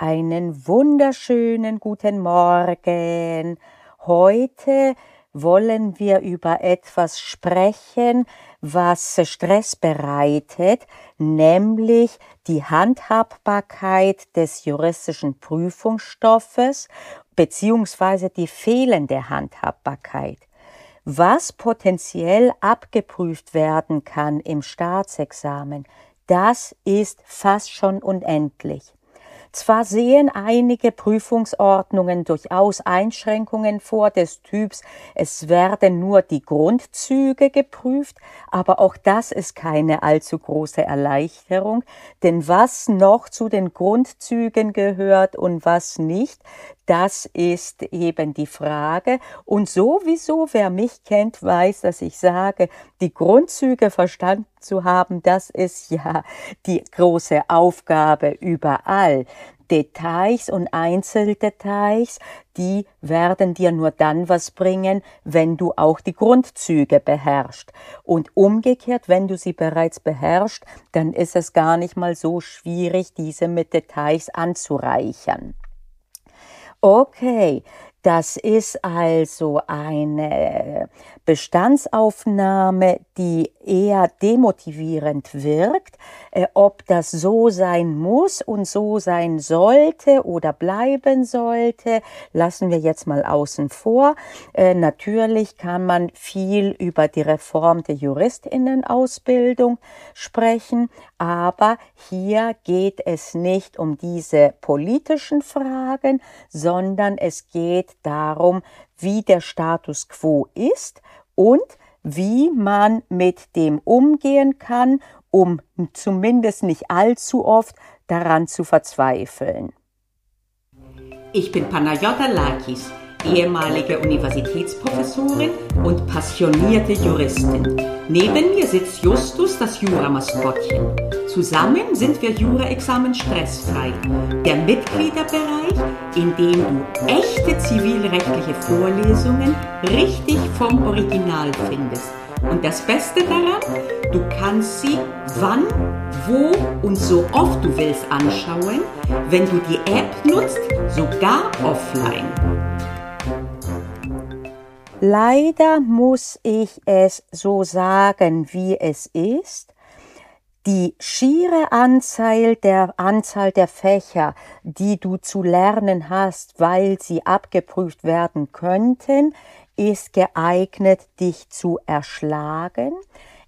Einen wunderschönen guten Morgen. Heute wollen wir über etwas sprechen, was Stress bereitet, nämlich die Handhabbarkeit des juristischen Prüfungsstoffes beziehungsweise die fehlende Handhabbarkeit. Was potenziell abgeprüft werden kann im Staatsexamen, das ist fast schon unendlich. Zwar sehen einige Prüfungsordnungen durchaus Einschränkungen vor des Typs, es werden nur die Grundzüge geprüft, aber auch das ist keine allzu große Erleichterung, denn was noch zu den Grundzügen gehört und was nicht, das ist eben die Frage. Und sowieso, wer mich kennt, weiß, dass ich sage, die Grundzüge verstanden zu haben, das ist ja die große Aufgabe überall. Details und Einzeldetails, die werden dir nur dann was bringen, wenn du auch die Grundzüge beherrschst. Und umgekehrt, wenn du sie bereits beherrschst, dann ist es gar nicht mal so schwierig, diese mit Details anzureichern. Okay, das ist also eine Bestandsaufnahme, die eher demotivierend wirkt. Äh, ob das so sein muss und so sein sollte oder bleiben sollte, lassen wir jetzt mal außen vor. Äh, natürlich kann man viel über die Reform der Juristinnenausbildung sprechen, aber hier geht es nicht um diese politischen Fragen, sondern es geht darum, wie der Status quo ist und wie man mit dem umgehen kann, um zumindest nicht allzu oft daran zu verzweifeln. Ich bin Panayota Lakis ehemalige Universitätsprofessorin und passionierte Juristin. Neben mir sitzt Justus, das Juramaskottchen. Zusammen sind wir Jura-Examen stressfrei. Der Mitgliederbereich, in dem du echte zivilrechtliche Vorlesungen richtig vom Original findest. Und das Beste daran, du kannst sie wann, wo und so oft du willst anschauen, wenn du die App nutzt, sogar offline. Leider muss ich es so sagen, wie es ist. Die schiere Anzahl der Anzahl der Fächer, die du zu lernen hast, weil sie abgeprüft werden könnten, ist geeignet, dich zu erschlagen.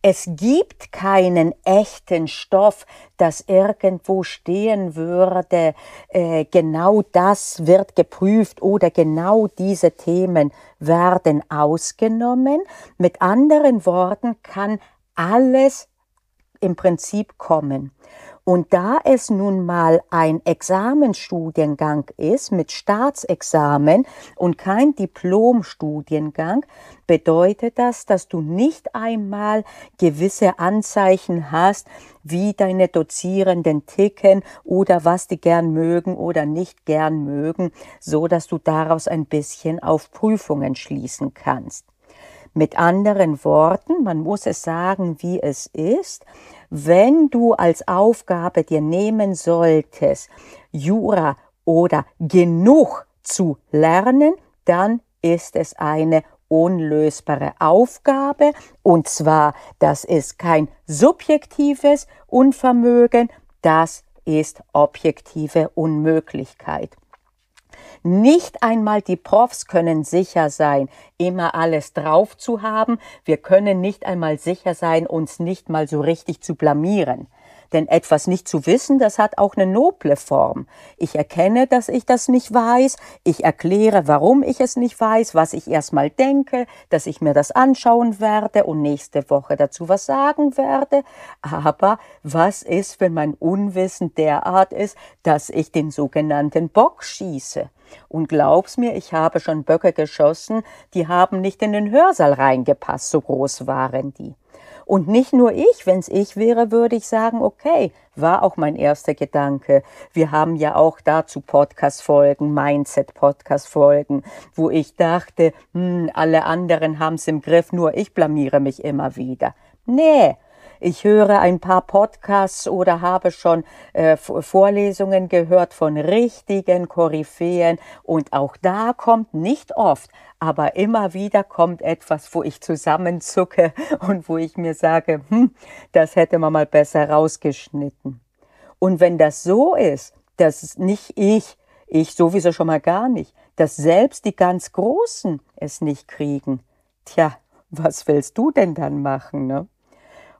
Es gibt keinen echten Stoff, das irgendwo stehen würde, äh, genau das wird geprüft oder genau diese Themen werden ausgenommen. Mit anderen Worten kann alles im Prinzip kommen. Und da es nun mal ein Examenstudiengang ist mit Staatsexamen und kein Diplomstudiengang, bedeutet das, dass du nicht einmal gewisse Anzeichen hast, wie deine Dozierenden ticken oder was die gern mögen oder nicht gern mögen, so dass du daraus ein bisschen auf Prüfungen schließen kannst. Mit anderen Worten, man muss es sagen, wie es ist, wenn du als Aufgabe dir nehmen solltest, Jura oder genug zu lernen, dann ist es eine unlösbare Aufgabe und zwar, das ist kein subjektives Unvermögen, das ist objektive Unmöglichkeit. Nicht einmal die Profs können sicher sein, immer alles drauf zu haben. Wir können nicht einmal sicher sein, uns nicht mal so richtig zu blamieren. Denn etwas nicht zu wissen, das hat auch eine noble Form. Ich erkenne, dass ich das nicht weiß, ich erkläre, warum ich es nicht weiß, was ich erstmal denke, dass ich mir das anschauen werde und nächste Woche dazu was sagen werde. Aber was ist, wenn mein Unwissen derart ist, dass ich den sogenannten Bock schieße? Und glaub's mir, ich habe schon Böcke geschossen, die haben nicht in den Hörsaal reingepasst, so groß waren die. Und nicht nur ich, wenn's ich wäre, würde ich sagen, okay, war auch mein erster Gedanke. Wir haben ja auch dazu Podcast-Folgen, Mindset-Podcast-Folgen, wo ich dachte, hm, alle anderen haben's im Griff, nur ich blamiere mich immer wieder. Nee, Ich höre ein paar Podcasts oder habe schon äh, Vorlesungen gehört von richtigen Koryphäen und auch da kommt nicht oft, aber immer wieder kommt etwas, wo ich zusammenzucke und wo ich mir sage, hm, das hätte man mal besser rausgeschnitten. Und wenn das so ist, dass nicht ich, ich sowieso schon mal gar nicht, dass selbst die ganz Großen es nicht kriegen, tja, was willst du denn dann machen, ne?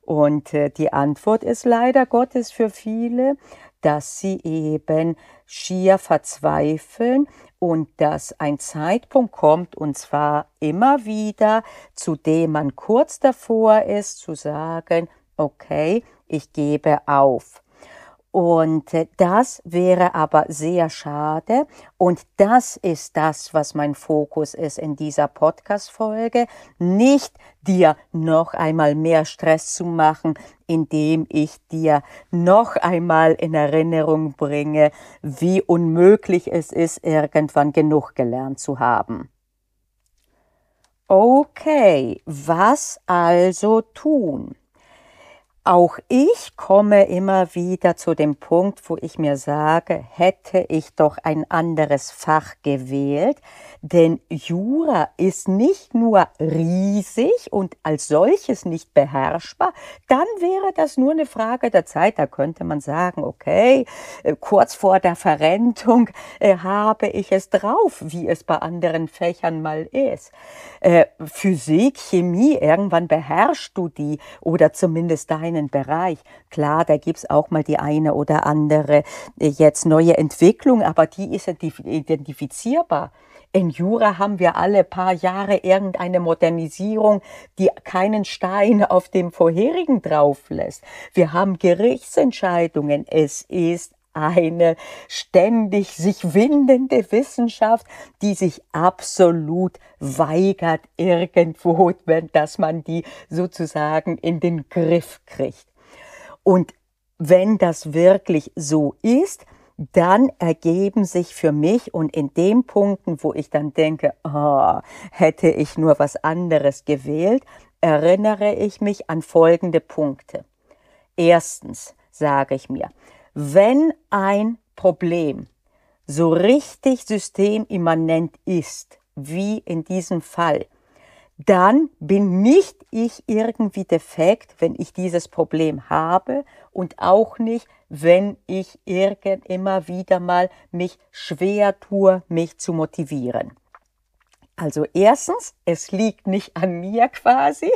Und äh, die Antwort ist leider Gottes für viele, dass sie eben schier verzweifeln und dass ein Zeitpunkt kommt, und zwar immer wieder, zu dem man kurz davor ist zu sagen, okay, ich gebe auf. Und äh, das wäre aber sehr schade. Und das ist das, was mein Fokus ist in dieser Podcast-Folge. Nicht dir noch einmal mehr Stress zu machen, indem ich dir noch einmal in Erinnerung bringe, wie unmöglich es ist, irgendwann genug gelernt zu haben. Okay, was also tun? Auch ich komme immer wieder zu dem Punkt, wo ich mir sage, hätte ich doch ein anderes Fach gewählt, denn Jura ist nicht nur riesig und als solches nicht beherrschbar, dann wäre das nur eine Frage der Zeit. Da könnte man sagen, okay, äh, kurz vor der Verrentung äh, habe ich es drauf, wie es bei anderen Fächern mal ist. Äh, Physik, Chemie, irgendwann beherrschst du die oder zumindest deine einen Bereich. Klar, da gibt's auch mal die eine oder andere äh, jetzt neue Entwicklung, aber die ist identifizierbar. In Jura haben wir alle paar Jahre irgendeine Modernisierung, die keinen Stein auf dem vorherigen drauf lässt. Wir haben Gerichtsentscheidungen. Es ist eine ständig sich windende Wissenschaft, die sich absolut weigert irgendwo, dass man die sozusagen in den Griff kriegt. Und wenn das wirklich so ist, dann ergeben sich für mich und in den Punkten, wo ich dann denke, oh, hätte ich nur was anderes gewählt, erinnere ich mich an folgende Punkte. Erstens sage ich mir, wenn ein Problem so richtig systemimmanent ist, wie in diesem Fall, dann bin nicht ich irgendwie defekt, wenn ich dieses Problem habe und auch nicht, wenn ich irgend immer wieder mal mich schwer tue, mich zu motivieren. Also erstens, es liegt nicht an mir quasi,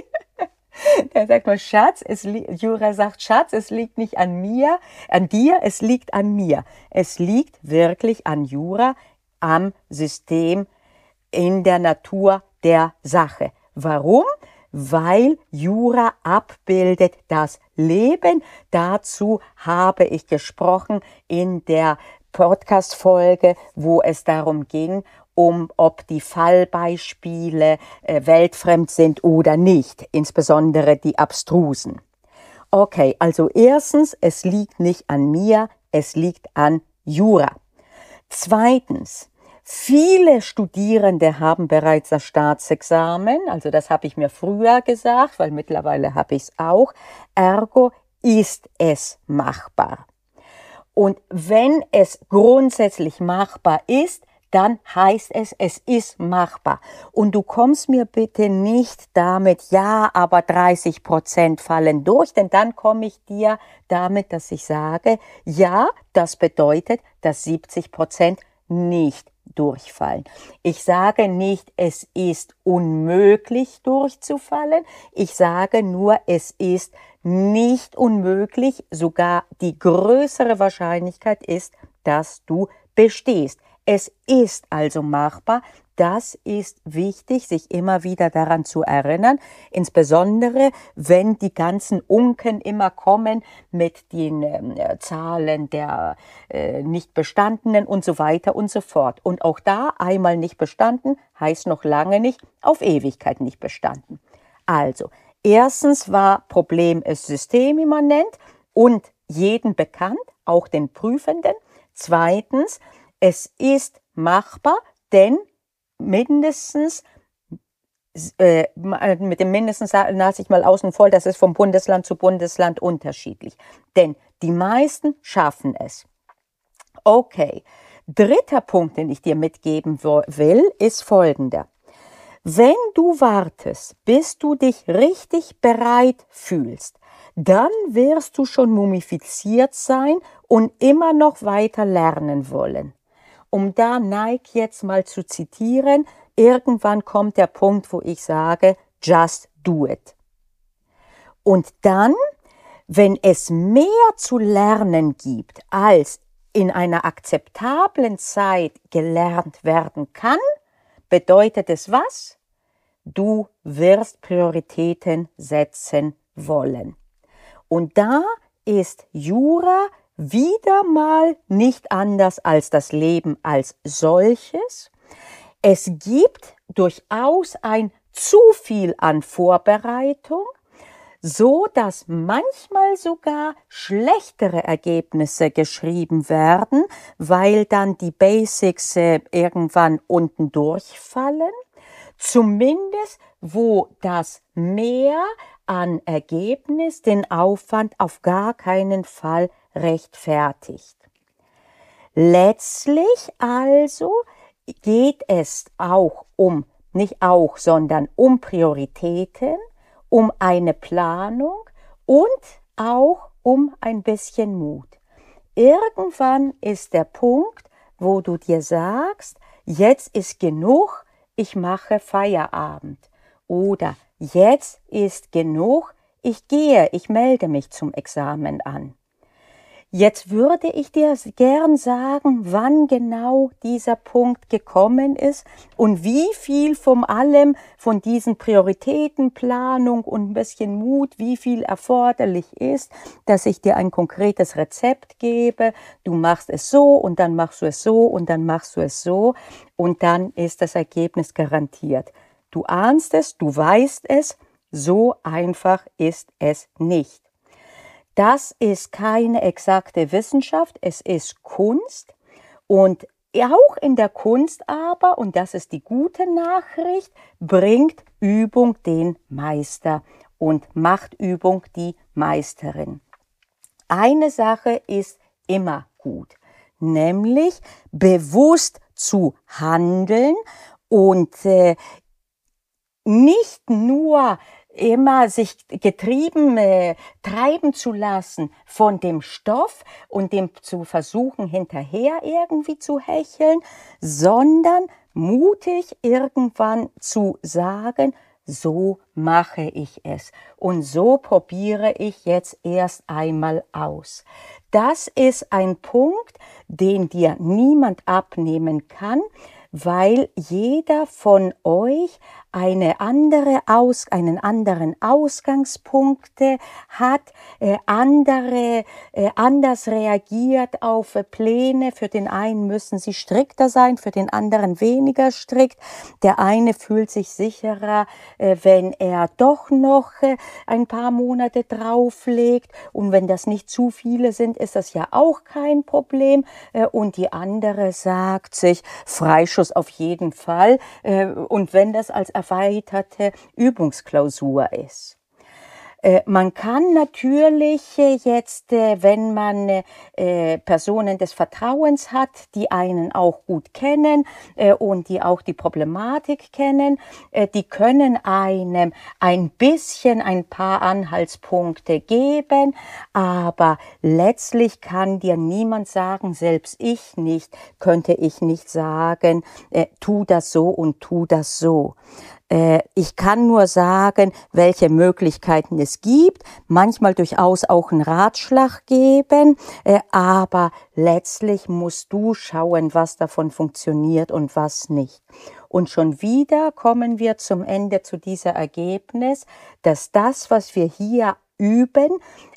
Der sagt mal, Schatz, es Jura sagt, Schatz, es liegt nicht an mir, an dir, es liegt an mir. Es liegt wirklich an Jura, am System, in der Natur der Sache. Warum? Weil Jura abbildet das Leben. Dazu habe ich gesprochen in der Podcast-Folge, wo es darum ging, um ob die Fallbeispiele äh, weltfremd sind oder nicht, insbesondere die abstrusen. Okay, also erstens, es liegt nicht an mir, es liegt an Jura. Zweitens, viele Studierende haben bereits das Staatsexamen, also das habe ich mir früher gesagt, weil mittlerweile habe ich es auch, ergo ist es machbar. Und wenn es grundsätzlich machbar ist, dann heißt es, es ist machbar. Und du kommst mir bitte nicht damit, ja, aber 30 Prozent fallen durch, denn dann komme ich dir damit, dass ich sage, ja, das bedeutet, dass 70 Prozent nicht durchfallen. Ich sage nicht, es ist unmöglich durchzufallen. Ich sage nur, es ist nicht unmöglich. Sogar die größere Wahrscheinlichkeit ist, dass du bestehst. Es ist also machbar. Das ist wichtig, sich immer wieder daran zu erinnern, insbesondere wenn die ganzen Unken immer kommen mit den äh, Zahlen der äh, nicht bestandenen und so weiter und so fort. Und auch da einmal nicht bestanden heißt noch lange nicht auf Ewigkeit nicht bestanden. Also, erstens war Problem ist systemimmanent und jeden bekannt, auch den Prüfenden. Zweitens, es ist machbar, denn mindestens äh, mit dem mindestens lasse ich mal außen voll, das ist vom Bundesland zu Bundesland unterschiedlich. Denn die meisten schaffen es. Okay. Dritter Punkt, den ich dir mitgeben will, ist folgender. Wenn du wartest, bis du dich richtig bereit fühlst, dann wirst du schon mumifiziert sein und immer noch weiter lernen wollen. Um da Nike jetzt mal zu zitieren, irgendwann kommt der Punkt, wo ich sage, just do it. Und dann, wenn es mehr zu lernen gibt, als in einer akzeptablen Zeit gelernt werden kann, bedeutet es was? Du wirst Prioritäten setzen wollen. Und da ist Jura wieder mal nicht anders als das Leben als solches. Es gibt durchaus ein zu viel an Vorbereitung, so dass manchmal sogar schlechtere Ergebnisse geschrieben werden, weil dann die Basics äh, irgendwann unten durchfallen. Zumindest wo das Mehr an Ergebnis den Aufwand auf gar keinen Fall rechtfertigt. Letztlich also geht es auch um, nicht auch, sondern um Prioritäten, um eine Planung und auch um ein bisschen Mut. Irgendwann ist der Punkt, wo du dir sagst, jetzt ist genug, ich mache Feierabend. Oder jetzt ist genug, ich gehe, ich melde mich zum Examen an. Jetzt würde ich dir gern sagen, wann genau dieser Punkt gekommen ist und wie viel von allem, von diesen Prioritäten, Planung und ein bisschen Mut, wie viel erforderlich ist, dass ich dir ein konkretes Rezept gebe. Du machst es so und dann machst du es so und dann machst du es so und dann ist das Ergebnis garantiert. Du ahnst es, du weißt es, so einfach ist es nicht. Das ist keine exakte Wissenschaft, es ist Kunst und auch in der Kunst aber, und das ist die gute Nachricht, bringt Übung den Meister und macht Übung die Meisterin. Eine Sache ist immer gut, nämlich bewusst zu handeln und äh, nicht nur immer sich getrieben äh, treiben zu lassen von dem Stoff und dem zu versuchen hinterher irgendwie zu hecheln, sondern mutig irgendwann zu sagen, so mache ich es und so probiere ich jetzt erst einmal aus. Das ist ein Punkt, den dir niemand abnehmen kann, weil jeder von euch eine andere Aus, einen anderen Ausgangspunkte hat, äh, andere, äh, anders reagiert auf äh, Pläne. Für den einen müssen sie strikter sein, für den anderen weniger strikt. Der eine fühlt sich sicherer, äh, wenn er doch noch äh, ein paar Monate drauflegt. Und wenn das nicht zu viele sind, ist das ja auch kein Problem. Äh, und die andere sagt sich, Freischuss auf jeden Fall. Und wenn das als erweiterte Übungsklausur ist. Äh, man kann natürlich äh, jetzt, äh, wenn man Personen des Vertrauens hat, die einen auch gut kennen und die auch die Problematik kennen, die können einem ein bisschen ein paar Anhaltspunkte geben, aber letztlich kann dir niemand sagen, selbst ich nicht, könnte ich nicht sagen, tu das so und tu das so. Äh, ich kann nur sagen, welche Möglichkeiten es gibt, manchmal durchaus auch einen Ratschlag geben, äh, aber letztlich musst du schauen, was davon funktioniert und was nicht. Und schon wieder kommen wir zum Ende zu dieser Ergebnis, dass das, was wir hier üben,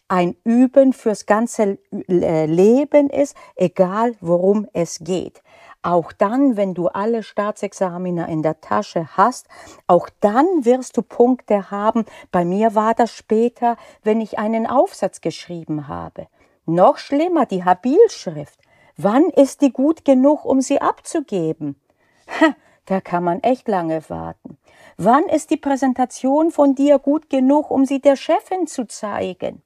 ein Üben fürs ganze äh, Leben ist, egal worum es geht. Auch dann, wenn du alle Staatsexaminer in der Tasche hast, auch dann wirst du Punkte haben. Bei mir war das später, wenn ich einen Aufsatz geschrieben habe. Noch schlimmer, die Habilschrift. Wann ist die gut genug, um sie abzugeben? Ha, da kann man echt lange warten. Wann ist die Präsentation von dir gut genug, um sie der Chefin zu zeigen?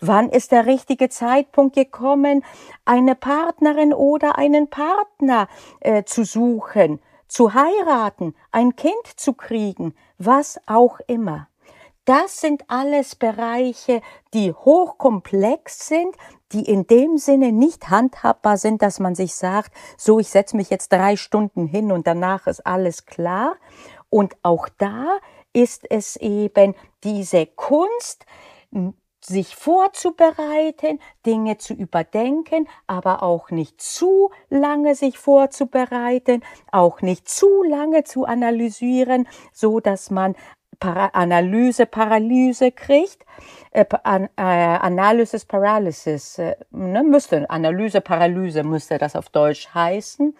Wann ist der richtige Zeitpunkt gekommen, eine Partnerin oder einen Partner äh, zu suchen, zu heiraten, ein Kind zu kriegen, was auch immer. Das sind alles Bereiche, die hochkomplex sind, die in dem Sinne nicht handhabbar sind, dass man sich sagt, so, ich setze mich jetzt drei Stunden hin und danach ist alles klar. Und auch da ist es eben diese Kunst, sich vorzubereiten, Dinge zu überdenken, aber auch nicht zu lange sich vorzubereiten, auch nicht zu lange zu analysieren, so dass man Para Analyse, Paralyse kriegt, äh, an, äh, Analysis, Paralysis, äh, ne, müsste, Analyse, Paralyse müsste das auf Deutsch heißen.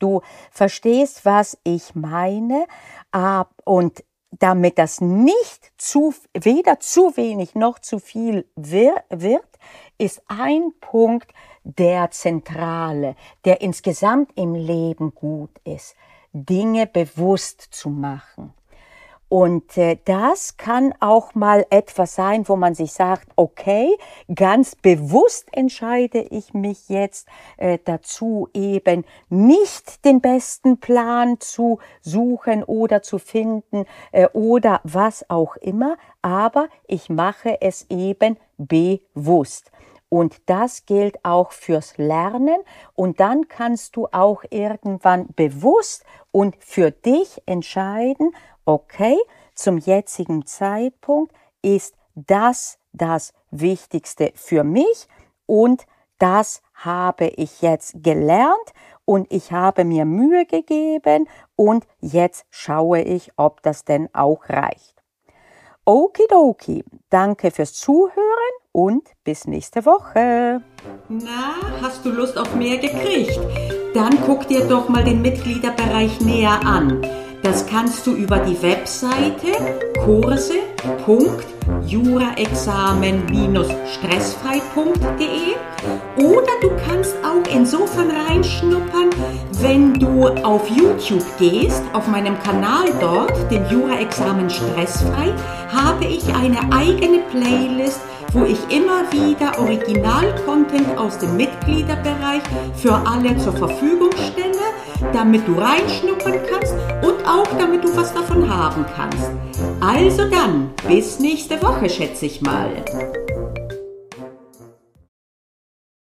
Du verstehst, was ich meine, äh, und damit das nicht zu, weder zu wenig noch zu viel wir, wird, ist ein Punkt der Zentrale, der insgesamt im Leben gut ist, Dinge bewusst zu machen. Und äh, das kann auch mal etwas sein, wo man sich sagt, okay, ganz bewusst entscheide ich mich jetzt äh, dazu, eben nicht den besten Plan zu suchen oder zu finden äh, oder was auch immer, aber ich mache es eben bewusst. Und das gilt auch fürs Lernen. Und dann kannst du auch irgendwann bewusst und für dich entscheiden, okay, zum jetzigen Zeitpunkt ist das das Wichtigste für mich und das habe ich jetzt gelernt und ich habe mir Mühe gegeben und jetzt schaue ich, ob das denn auch reicht. Okidoki, danke fürs Zuhören und bis nächste Woche. Na, hast du Lust auf mehr gekriegt? Dann guck dir doch mal den Mitgliederbereich näher an. Das kannst du über die Webseite kurse.juraexamen-stressfrei.de oder du kannst auch insofern reinschnuppern, wenn du auf YouTube gehst, auf meinem Kanal dort, dem Jura-Examen Stressfrei, habe ich eine eigene Playlist, wo ich immer wieder Original-Content aus dem Mitgliederbereich für alle zur Verfügung stelle damit du reinschnuppern kannst und auch damit du was davon haben kannst. Also dann, bis nächste Woche, schätze ich mal.